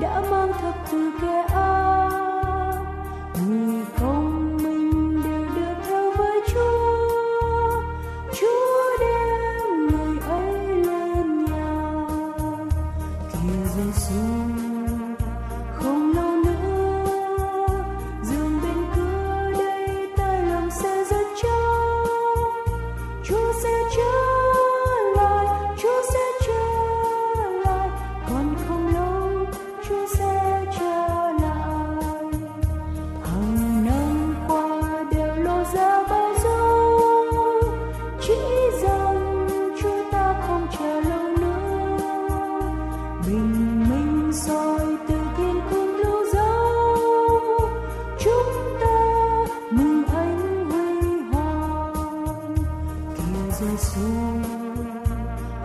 đã mang thập từ kia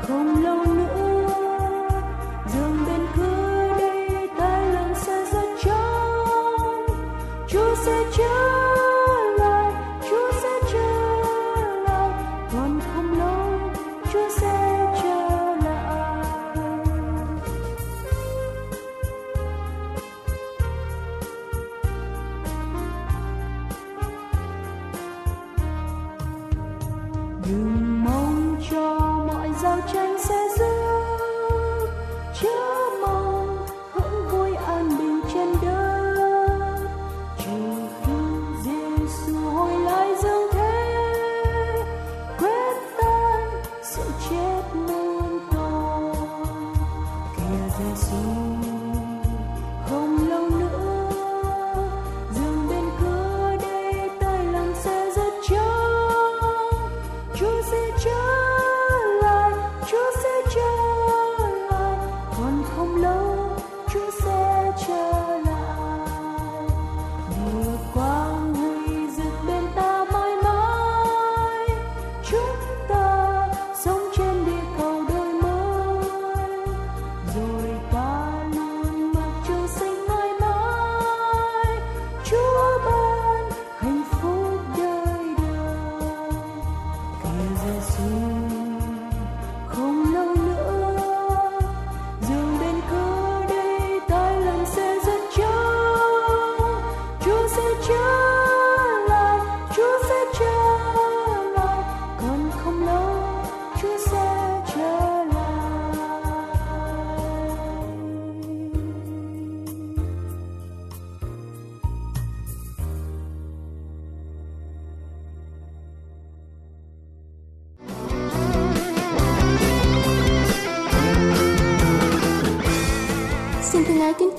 Dù 楼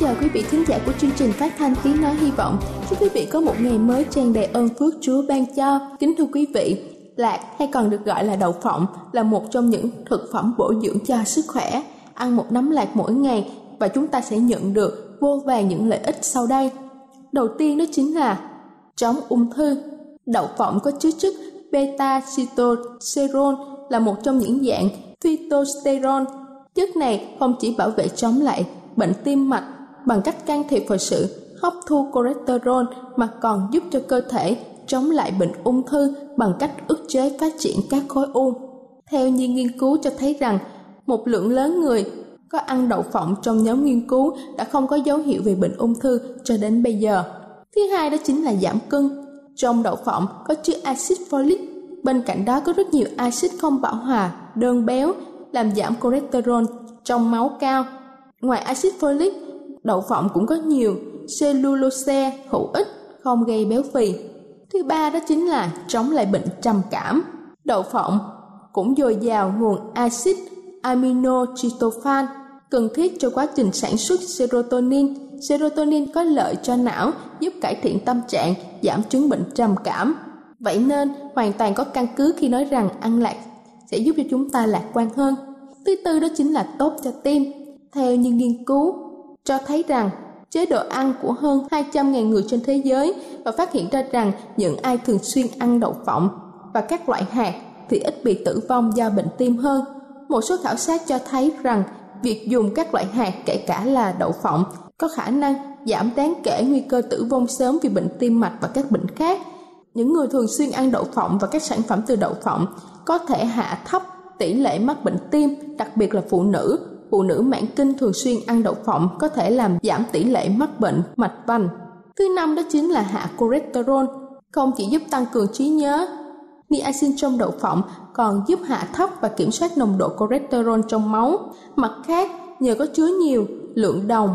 chào quý vị thính giả của chương trình phát thanh tiếng nói hy vọng. Chúc quý vị có một ngày mới tràn đầy ơn phước Chúa ban cho. Kính thưa quý vị, lạc hay còn được gọi là đậu phộng là một trong những thực phẩm bổ dưỡng cho sức khỏe. Ăn một nắm lạc mỗi ngày và chúng ta sẽ nhận được vô vàng những lợi ích sau đây. Đầu tiên đó chính là chống ung thư. Đậu phộng có chứa chất beta sitosterol là một trong những dạng phytosterol. Chất này không chỉ bảo vệ chống lại bệnh tim mạch bằng cách can thiệp vào sự hấp thu cholesterol mà còn giúp cho cơ thể chống lại bệnh ung thư bằng cách ức chế phát triển các khối u. Theo như nghiên cứu cho thấy rằng một lượng lớn người có ăn đậu phộng trong nhóm nghiên cứu đã không có dấu hiệu về bệnh ung thư cho đến bây giờ. Thứ hai đó chính là giảm cân. Trong đậu phộng có chứa axit folic. Bên cạnh đó có rất nhiều axit không bão hòa, đơn béo, làm giảm cholesterol trong máu cao. Ngoài axit folic, đậu phộng cũng có nhiều cellulose hữu ích, không gây béo phì. Thứ ba đó chính là chống lại bệnh trầm cảm. Đậu phộng cũng dồi dào nguồn axit aminotryptophan cần thiết cho quá trình sản xuất serotonin. Serotonin có lợi cho não, giúp cải thiện tâm trạng, giảm chứng bệnh trầm cảm. Vậy nên hoàn toàn có căn cứ khi nói rằng ăn lạc sẽ giúp cho chúng ta lạc quan hơn. Thứ tư đó chính là tốt cho tim. Theo những nghiên cứu cho thấy rằng chế độ ăn của hơn 200.000 người trên thế giới và phát hiện ra rằng những ai thường xuyên ăn đậu phộng và các loại hạt thì ít bị tử vong do bệnh tim hơn. Một số khảo sát cho thấy rằng việc dùng các loại hạt kể cả là đậu phộng có khả năng giảm đáng kể nguy cơ tử vong sớm vì bệnh tim mạch và các bệnh khác. Những người thường xuyên ăn đậu phộng và các sản phẩm từ đậu phộng có thể hạ thấp tỷ lệ mắc bệnh tim, đặc biệt là phụ nữ. Phụ nữ mãn kinh thường xuyên ăn đậu phộng có thể làm giảm tỷ lệ mắc bệnh mạch vành. Thứ năm đó chính là hạ cholesterol, không chỉ giúp tăng cường trí nhớ Niacin trong đậu phộng còn giúp hạ thấp và kiểm soát nồng độ cholesterol trong máu. Mặt khác, nhờ có chứa nhiều lượng đồng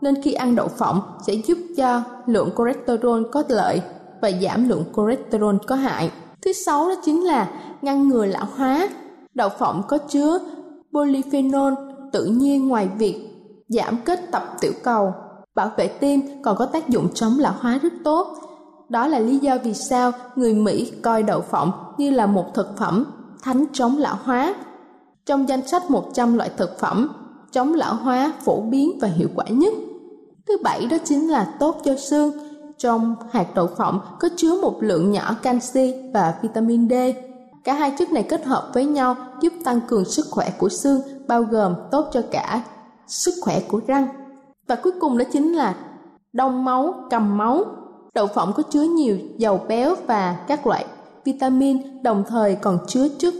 nên khi ăn đậu phộng sẽ giúp cho lượng cholesterol có lợi và giảm lượng cholesterol có hại. Thứ sáu đó chính là ngăn ngừa lão hóa. Đậu phộng có chứa polyphenol tự nhiên ngoài việc giảm kết tập tiểu cầu, bảo vệ tim còn có tác dụng chống lão hóa rất tốt đó là lý do vì sao người Mỹ coi đậu phộng như là một thực phẩm thánh chống lão hóa. Trong danh sách 100 loại thực phẩm chống lão hóa phổ biến và hiệu quả nhất. Thứ bảy đó chính là tốt cho xương. Trong hạt đậu phộng có chứa một lượng nhỏ canxi và vitamin D. Cả hai chất này kết hợp với nhau giúp tăng cường sức khỏe của xương, bao gồm tốt cho cả sức khỏe của răng. Và cuối cùng đó chính là đông máu, cầm máu. Đậu phộng có chứa nhiều dầu béo và các loại vitamin, đồng thời còn chứa chất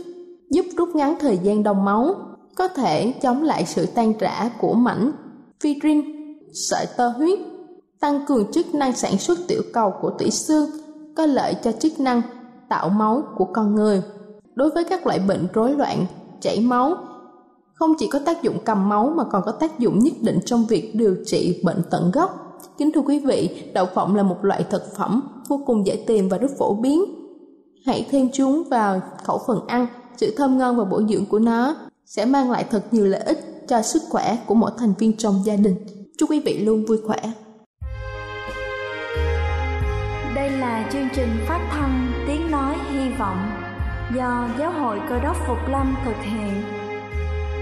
giúp rút ngắn thời gian đông máu, có thể chống lại sự tan rã của mảnh fibrin, sợi tơ huyết, tăng cường chức năng sản xuất tiểu cầu của tủy xương, có lợi cho chức năng tạo máu của con người. Đối với các loại bệnh rối loạn chảy máu, không chỉ có tác dụng cầm máu mà còn có tác dụng nhất định trong việc điều trị bệnh tận gốc. Kính thưa quý vị, đậu phộng là một loại thực phẩm vô cùng dễ tìm và rất phổ biến. Hãy thêm chúng vào khẩu phần ăn, sự thơm ngon và bổ dưỡng của nó sẽ mang lại thật nhiều lợi ích cho sức khỏe của mỗi thành viên trong gia đình. Chúc quý vị luôn vui khỏe. Đây là chương trình phát thanh Tiếng Nói Hy Vọng do Giáo hội Cơ đốc Phục Lâm thực hiện.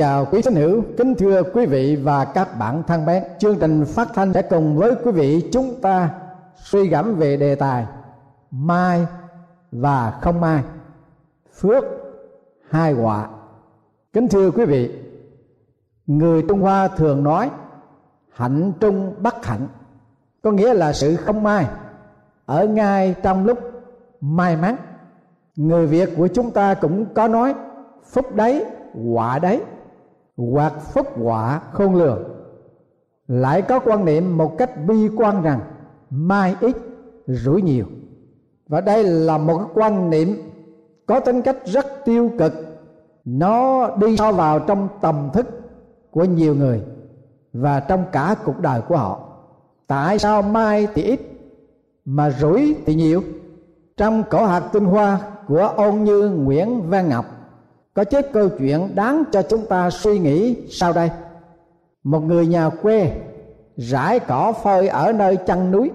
Chào quý thính hữu, kính thưa quý vị và các bạn thân mến. Chương trình phát thanh sẽ cùng với quý vị chúng ta suy gẫm về đề tài mai và không mai, phước hai họa. Kính thưa quý vị, người Trung Hoa thường nói hạnh trung bất hạnh, có nghĩa là sự không mai ở ngay trong lúc may mắn. Người Việt của chúng ta cũng có nói phúc đấy quả đấy hoặc phúc quả khôn lường. Lại có quan niệm một cách bi quan rằng mai ít, rủi nhiều. Và đây là một cái quan niệm có tính cách rất tiêu cực. Nó đi sâu vào trong tầm thức của nhiều người và trong cả cuộc đời của họ. Tại sao mai thì ít mà rủi thì nhiều? Trong cổ hạt tinh hoa của ôn như nguyễn văn ngọc có chết câu chuyện đáng cho chúng ta suy nghĩ sau đây. Một người nhà quê rải cỏ phơi ở nơi chân núi.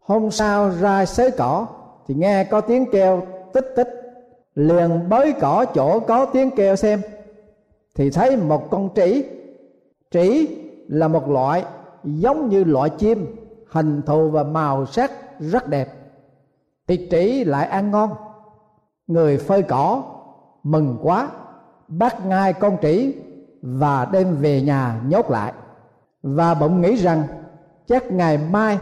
Hôm sau ra xới cỏ thì nghe có tiếng kêu tích tích. Liền bới cỏ chỗ có tiếng kêu xem. Thì thấy một con trĩ. Trĩ là một loại giống như loại chim, hình thù và màu sắc rất đẹp. Thì trĩ lại ăn ngon. Người phơi cỏ mừng quá bắt ngay con trĩ và đem về nhà nhốt lại. Và bỗng nghĩ rằng, chắc ngày mai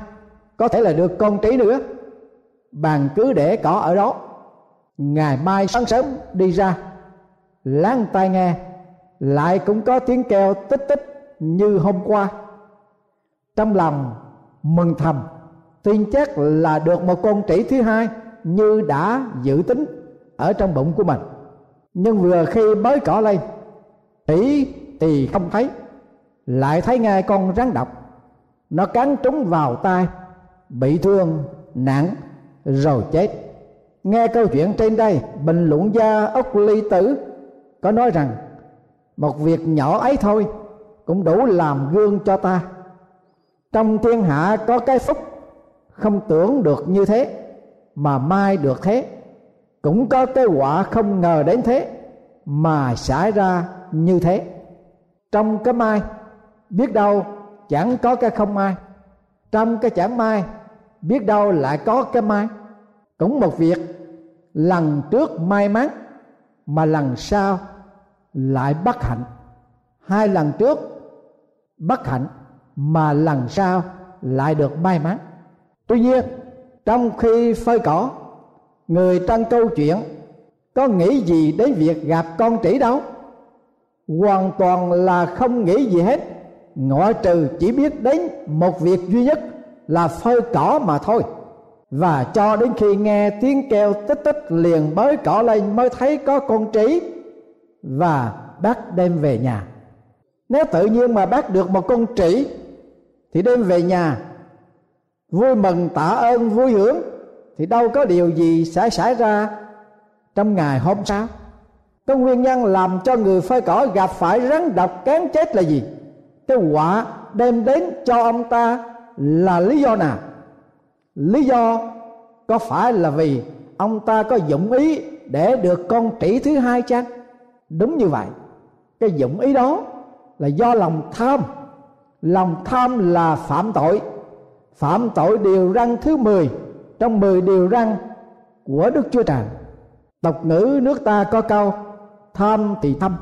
có thể là được con trĩ nữa. Bàn cứ để cỏ ở đó. Ngày mai sáng sớm đi ra. Lắng tai nghe, lại cũng có tiếng kêu tích tích như hôm qua. Trong lòng mừng thầm, tin chắc là được một con trĩ thứ hai như đã dự tính ở trong bụng của mình nhưng vừa khi mới cỏ lên, tỷ thì không thấy, lại thấy ngay con rắn độc. Nó cắn trúng vào tay bị thương, nặng, rồi chết. Nghe câu chuyện trên đây, bình luận gia ốc ly tử có nói rằng, một việc nhỏ ấy thôi cũng đủ làm gương cho ta. Trong thiên hạ có cái phúc không tưởng được như thế, mà mai được thế cũng có cái quả không ngờ đến thế mà xảy ra như thế. Trong cái mai, biết đâu chẳng có cái không mai trong cái chẳng mai, biết đâu lại có cái mai. Cũng một việc, lần trước may mắn, mà lần sau lại bất hạnh. Hai lần trước bất hạnh, mà lần sau lại được may mắn. Tuy nhiên, trong khi phơi cỏ người trong câu chuyện có nghĩ gì đến việc gặp con trĩ đâu? Hoàn toàn là không nghĩ gì hết. Ngoại trừ chỉ biết đến một việc duy nhất là phơi cỏ mà thôi. Và cho đến khi nghe tiếng kêu tích tích liền bới cỏ lên mới thấy có con trĩ và bác đem về nhà. Nếu tự nhiên mà bác được một con trĩ thì đem về nhà. Vui mừng tạ ơn, vui hưởng thì đâu có điều gì sẽ xảy ra. Trong ngày hôm sau cái nguyên nhân làm cho người phơi cỏ gặp phải rắn độc cán chết là gì? Cái quả đem đến cho ông ta là lý do nào? Lý do có phải là vì ông ta có dụng ý để được con trĩ thứ hai chăng? Đúng như vậy. Cái dụng ý đó là do lòng tham. Lòng tham là phạm tội. Phạm tội điều răn thứ 10 trong 10 điều răn của Đức Chúa Trời. Tộc ngữ nước ta có câu, tham thì thâm,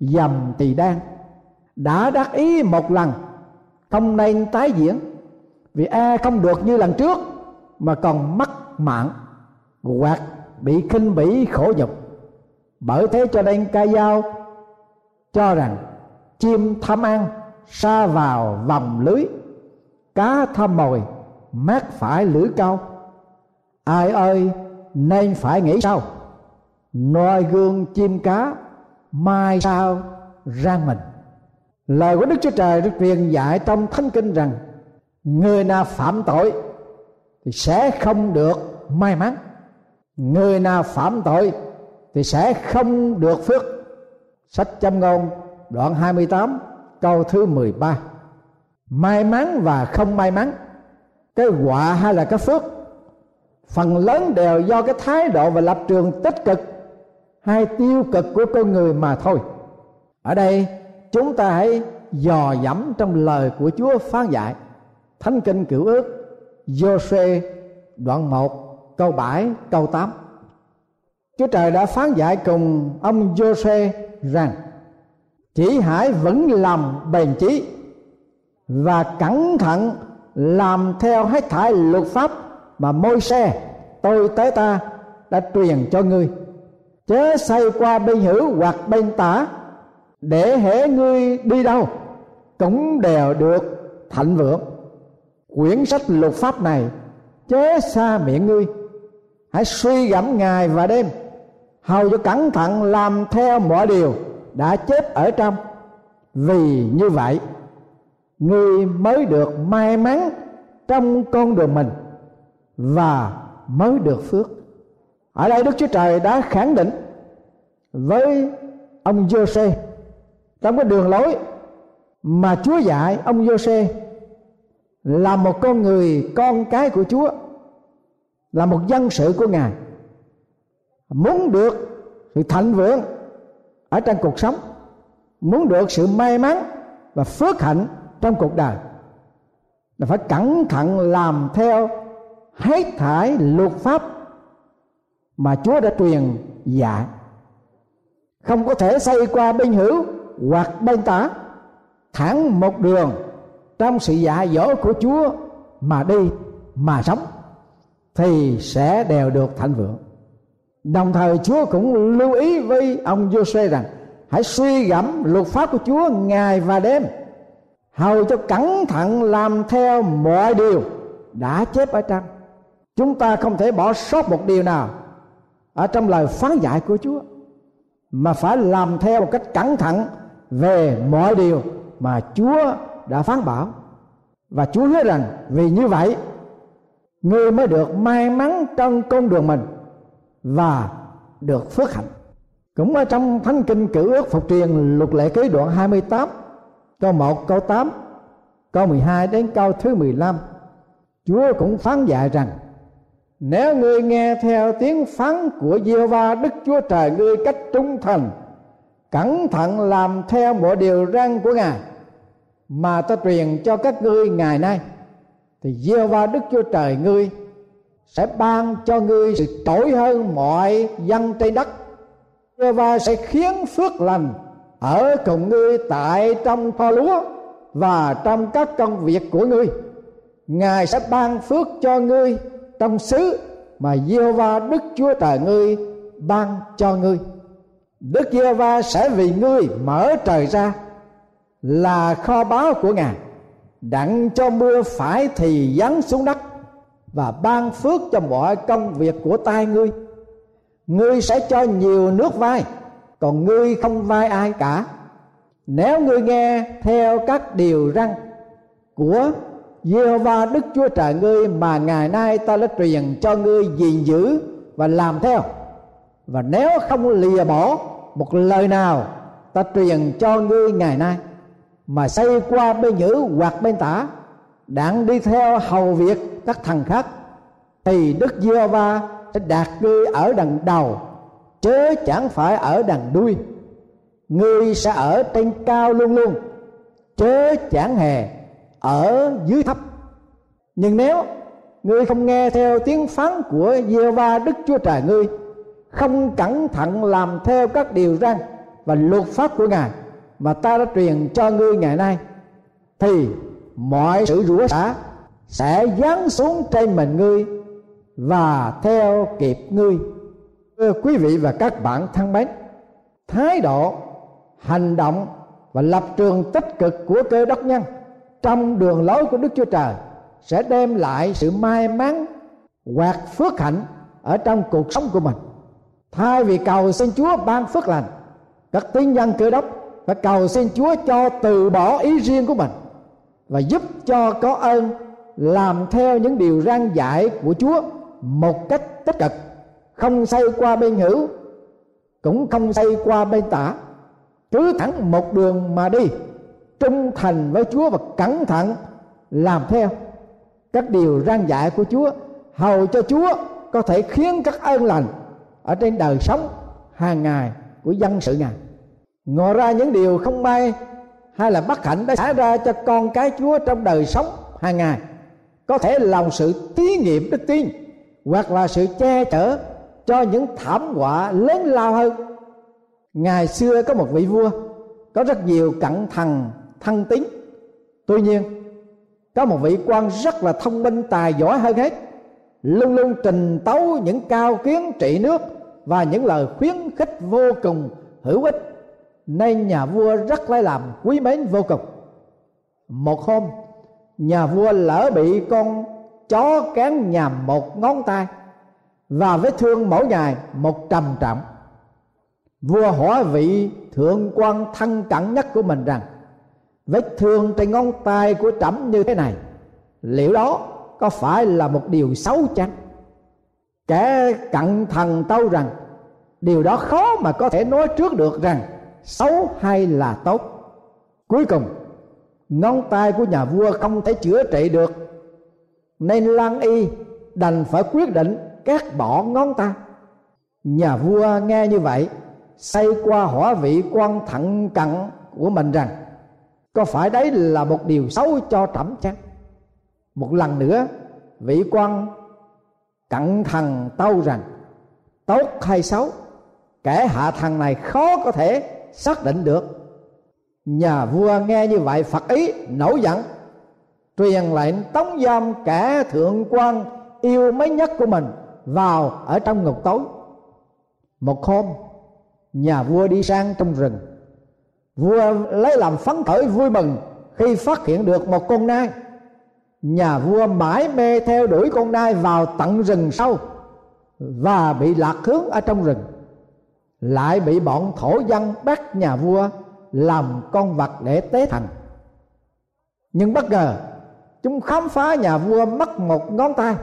dầm thì đen. đã đắc ý một lần, không nên tái diễn, vì e không được như lần trước, mà còn mất mạng, hoặc bị khinh bỉ khổ nhục. Bởi thế cho nên ca dao cho rằng, chim tham ăn xa vào vòng lưới, cá tham mồi, mát phải lưỡi câu ai ơi, nên phải nghĩ sao? Noi gương chim cá, mai sao rang mình. Lời của đức chúa trời được truyền dạy trong thánh kinh rằng, người nào phạm tội thì sẽ không được may mắn. Người nào phạm tội thì sẽ không được phước. Sách châm ngôn, đoạn 28 câu thứ 13 may mắn và không may mắn, cái quả hay là cái phước? Phần lớn đều do cái thái độ và lập trường tích cực hay tiêu cực của con người mà thôi. Ở đây, chúng ta hãy dò dẫm trong lời của Chúa phán dạy. Thánh kinh cựu ước Giô-suê đoạn 1 câu 7 câu 8 Chúa Trời đã phán dạy cùng ông Giô-suê rằng, chỉ hãy vững lòng bền chí và cẩn thận làm theo hết thải luật pháp mà môi xe, tôi tới ta đã truyền cho ngươi. Chớ xây qua bên hữu hoặc bên tả, để hễ ngươi đi đâu cũng đều được thạnh vượng. Quyển sách luật pháp này, chớ xa miệng ngươi. Hãy suy gẫm ngày và đêm, hầu cho cẩn thận làm theo mọi điều đã chép ở trong. Vì như vậy, ngươi mới được may mắn trong con đường mình và mới được phước. Ở đây đức chúa trời đã khẳng định với ông Giô-xê, trong cái đường lối mà Chúa dạy ông Giô-xê là một con người con cái của Chúa, là một dân sự của Ngài, muốn được sự thịnh vượng ở trong cuộc sống, muốn được sự may mắn và phước hạnh trong cuộc đời. Là phải cẩn thận làm theo hết thải luật pháp mà Chúa đã truyền dạy. Không có thể xây qua bên hữu hoặc bên tả. Thẳng một đường trong sự dạy dỗ của Chúa mà đi, mà sống, thì sẽ đều được thịnh vượng. Đồng thời Chúa cũng lưu ý với ông Giô-suê rằng, hãy suy gẫm luật pháp của Chúa ngày và đêm. Hầu cho cẩn thận làm theo mọi điều đã chép ở trong chúng ta không thể bỏ sót một điều nào ở trong lời phán dạy của Chúa, mà phải làm theo một cách cẩn thận về mọi điều mà Chúa đã phán bảo. Và Chúa hứa rằng vì như vậy, ngươi mới được may mắn trong con đường mình và được phước hạnh. Cũng ở trong thánh kinh cử ước phục truyền luật lệ ký đoạn 28 câu 1 câu 8 câu 12 đến câu thứ 15 Chúa cũng phán dạy rằng nếu ngươi nghe theo tiếng phán của giê va đức chúa trời ngươi cách trung thành, cẩn thận làm theo mọi điều răn của ngài mà ta truyền cho các ngươi ngày nay, thì giê va đức chúa trời ngươi sẽ ban cho ngươi sự trỗi hơn mọi dân trên đất. Giê va sẽ khiến phước lành ở cùng ngươi tại trong kho lúa và trong các công việc của ngươi. Ngài sẽ ban phước cho ngươi trong xứ mà giê va đức chúa trời ngươi ban cho ngươi. Đức giê va sẽ vì ngươi mở trời ra là kho báu của ngài, đặng cho mưa phải thì giáng xuống đất và ban phước cho mọi công việc của tay ngươi. Ngươi sẽ cho nhiều nước vai, còn ngươi không vai ai cả. Nếu ngươi nghe theo các điều răn của Giê-hô-va, Đức Chúa Trời ngươi mà ngày nay ta đã truyền cho ngươi gìn giữ và làm theo. Và nếu không lìa bỏ một lời nào, ta truyền cho ngươi ngày nay. Mà xây qua bên nhữ hoặc bên tả, đặng đi theo hầu việc các thằng khác, thì Đức Giê-hô-va sẽ đạt ngươi ở đằng đầu chớ chẳng phải ở đằng đuôi. Ngươi sẽ ở trên cao luôn luôn chớ chẳng hề ở dưới thấp. Nhưng nếu ngươi không nghe theo tiếng phán của giê va đức chúa trời ngươi, không cẩn thận làm theo các điều răn và luật pháp của ngài mà ta đã truyền cho ngươi ngày nay, thì mọi sự rủa xả sẽ giáng xuống trên mình ngươi và theo kịp ngươi. Thưa quý vị và các bạn thân mến, thái độ, hành động và lập trường tích cực của cơ đốc nhân trong đường lối của Đức Chúa Trời sẽ đem lại sự may mắn, hoặc phước hạnh ở trong cuộc sống của mình. Thay vì cầu xin Chúa ban phước lành, các tín nhân cơ đốc phải cầu xin Chúa cho từ bỏ ý riêng của mình và giúp cho có ơn làm theo những điều răn dạy của Chúa một cách tích cực, không xây qua bên hữu, cũng không xây qua bên tả. Cứ thẳng một đường mà đi trung thành với Chúa và cẩn thận làm theo các điều răn dạy của Chúa, hầu cho Chúa có thể khiến các ơn lành ở trên đời sống hàng ngày của dân sự ngài ngoài ra những điều không may hay là bất hạnh đã xảy ra cho con cái chúa trong đời sống hàng ngày, có thể là một sự thí nghiệm đức tin hoặc là sự che chở cho những thảm họa lớn lao hơn. Ngày xưa có một vị vua có rất nhiều cẩn thận thân tín tuy nhiên, có một vị quan rất là thông minh, tài giỏi hơn hết, luôn luôn trình tấu những cao kiến trị nước và những lời khuyến khích vô cùng hữu ích, nên nhà vua rất lấy làm quý mến vô cùng. Một hôm, nhà vua lỡ bị con chó cán nhằm một ngón tay và vết thương mỗi ngày một trầm trọng. Vua hỏi vị thượng quan thân cận nhất của mình rằng vết thương trên ngón tay của trẫm như thế này, liệu đó có phải là một điều xấu chăng? Kẻ cận thần tâu rằng, điều đó khó mà có thể nói trước được rằng xấu hay là tốt. Cuối cùng, ngón tay của nhà vua không thể chữa trị được, nên lan y đành phải quyết định cắt bỏ ngón tay. Nhà vua nghe như vậy xây qua hỏa vị quan thận cận của mình rằng có phải đấy là một điều xấu cho trẫm chăng? Một lần nữa, vị quan cận thần tâu rằng, tốt hay xấu, kẻ hạ thần này khó có thể xác định được. Nhà vua nghe như vậy, phật ý nổi giận, truyền lệnh tống giam kẻ thượng quan yêu mấy nhất của mình vào ở trong ngục tối. Một hôm, nhà vua đi sang trong rừng vua lấy làm phấn khởi vui mừng khi phát hiện được một con nai. Nhà vua mãi mê theo đuổi con nai vào tận rừng sâu và bị lạc hướng ở trong rừng. Lại bị bọn thổ dân bắt nhà vua làm con vật để tế thành. Nhưng bất ngờ, chúng khám phá nhà vua mất một ngón tay.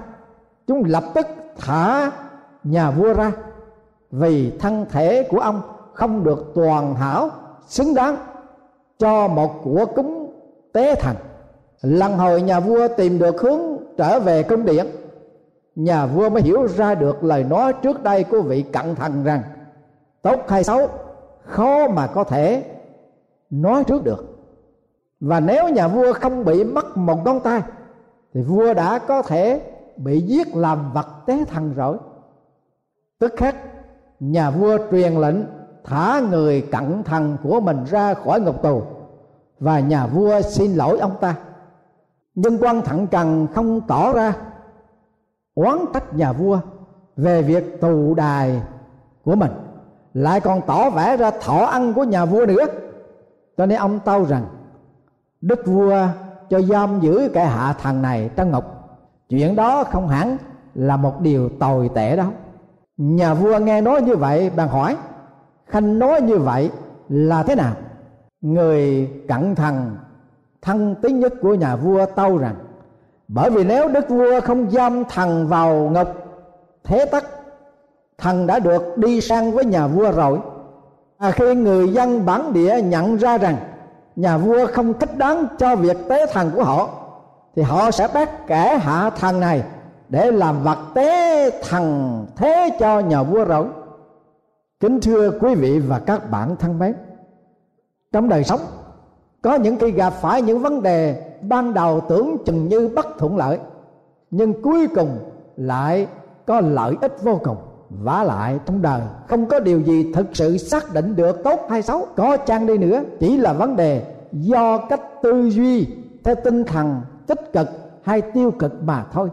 Chúng lập tức thả nhà vua ra vì thân thể của ông không được toàn hảo xứng đáng cho một của cúng tế thành. Lần hồi nhà vua tìm được hướng trở về cung điện, nhà vua mới hiểu ra được lời nói trước đây của vị cận thần rằng, tốt hay xấu, khó mà có thể nói trước được. Và nếu nhà vua không bị mất một ngón tay, thì vua đã có thể bị giết làm vật tế thần rồi. Tức khắc, nhà vua truyền lệnh thả người cận thần của mình ra khỏi ngục tù. Và nhà vua xin lỗi ông ta. Nhưng quan thận cần không tỏ ra. Oán trách nhà vua về việc tù đài của mình. Lại còn tỏ vẻ ra thọ ăn của nhà vua nữa. Cho nên ông tâu rằng, đức vua cho giam giữ kẻ hạ thần này trong ngục. Chuyện đó không hẳn là một điều tồi tệ đâu. Nhà vua nghe nói như vậy, bèn hỏi khanh nói như vậy là thế nào? Người cẩn thận thân tín nhất của nhà vua tâu rằng bởi vì nếu đức vua không giam thần vào ngục thế tất thần đã được đi sang với nhà vua rồi. À, khi người dân bản địa nhận ra rằng nhà vua không thích đáng cho việc tế thần của họ thì họ sẽ bắt kẻ hạ thần này để làm vật tế thần thế cho nhà vua rồi kính thưa quý vị và các bạn thân mến, trong đời sống, có những khi gặp phải những vấn đề ban đầu tưởng chừng như bất thuận lợi, nhưng cuối cùng lại có lợi ích vô cùng. Vả lại trong đời, không có điều gì thực sự xác định được tốt hay xấu. Có chăng đi nữa, chỉ là vấn đề do cách tư duy theo tinh thần tích cực hay tiêu cực mà thôi.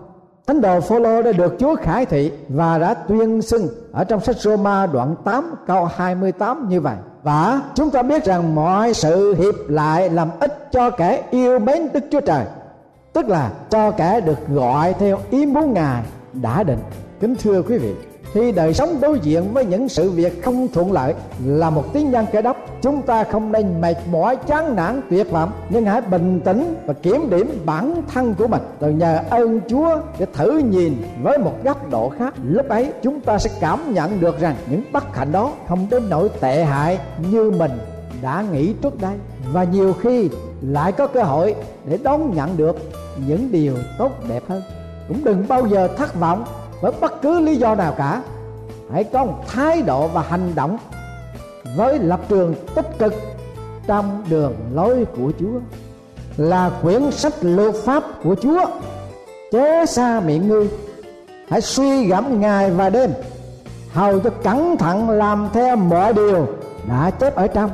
Thánh đồ Phaolô đã được Chúa khải thị và đã tuyên xưng ở trong sách Roma đoạn 8 câu 28 như vậy. Và chúng ta biết rằng mọi sự hiệp lại làm ích cho kẻ yêu mến Đức Chúa Trời, tức là cho kẻ được gọi theo ý muốn Ngài đã định. Kính thưa quý vị, khi đời sống đối diện với những sự việc không thuận lợi, là một tiếng nhân kẻ đốc chúng ta không nên mệt mỏi, chán nản, tuyệt vọng, nhưng hãy bình tĩnh và kiểm điểm bản thân của mình. Rồi nhờ ơn chúa để thử nhìn với một góc độ khác. Lúc ấy, chúng ta sẽ cảm nhận được rằng những bất hạnh đó không đến nỗi tệ hại như mình đã nghĩ trước đây. Và nhiều khi lại có cơ hội để đón nhận được những điều tốt đẹp hơn. Cũng đừng bao giờ thất vọng với bất cứ lý do nào cả. Hãy có một thái độ và hành động với lập trường tích cực trong đường lối của Chúa. Là quyển sách luật pháp của Chúa. Chế xa miệng ngươi. Hãy suy gẫm ngày và đêm. Hầu cho cẩn thận làm theo mọi điều đã chép ở trong.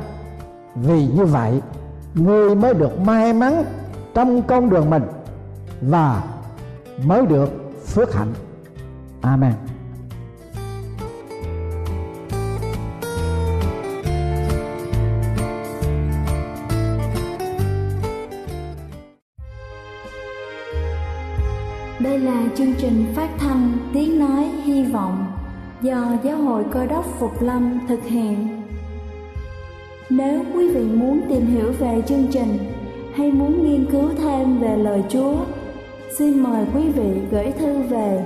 Vì như vậy người mới được may mắn trong con đường mình và mới được phước hạnh amen Đây là chương trình phát thanh Tiếng Nói Hy Vọng do Giáo hội Cơ đốc Phục Lâm thực hiện. Nếu quý vị muốn tìm hiểu về chương trình hay muốn nghiên cứu thêm về lời Chúa, xin mời quý vị gửi thư về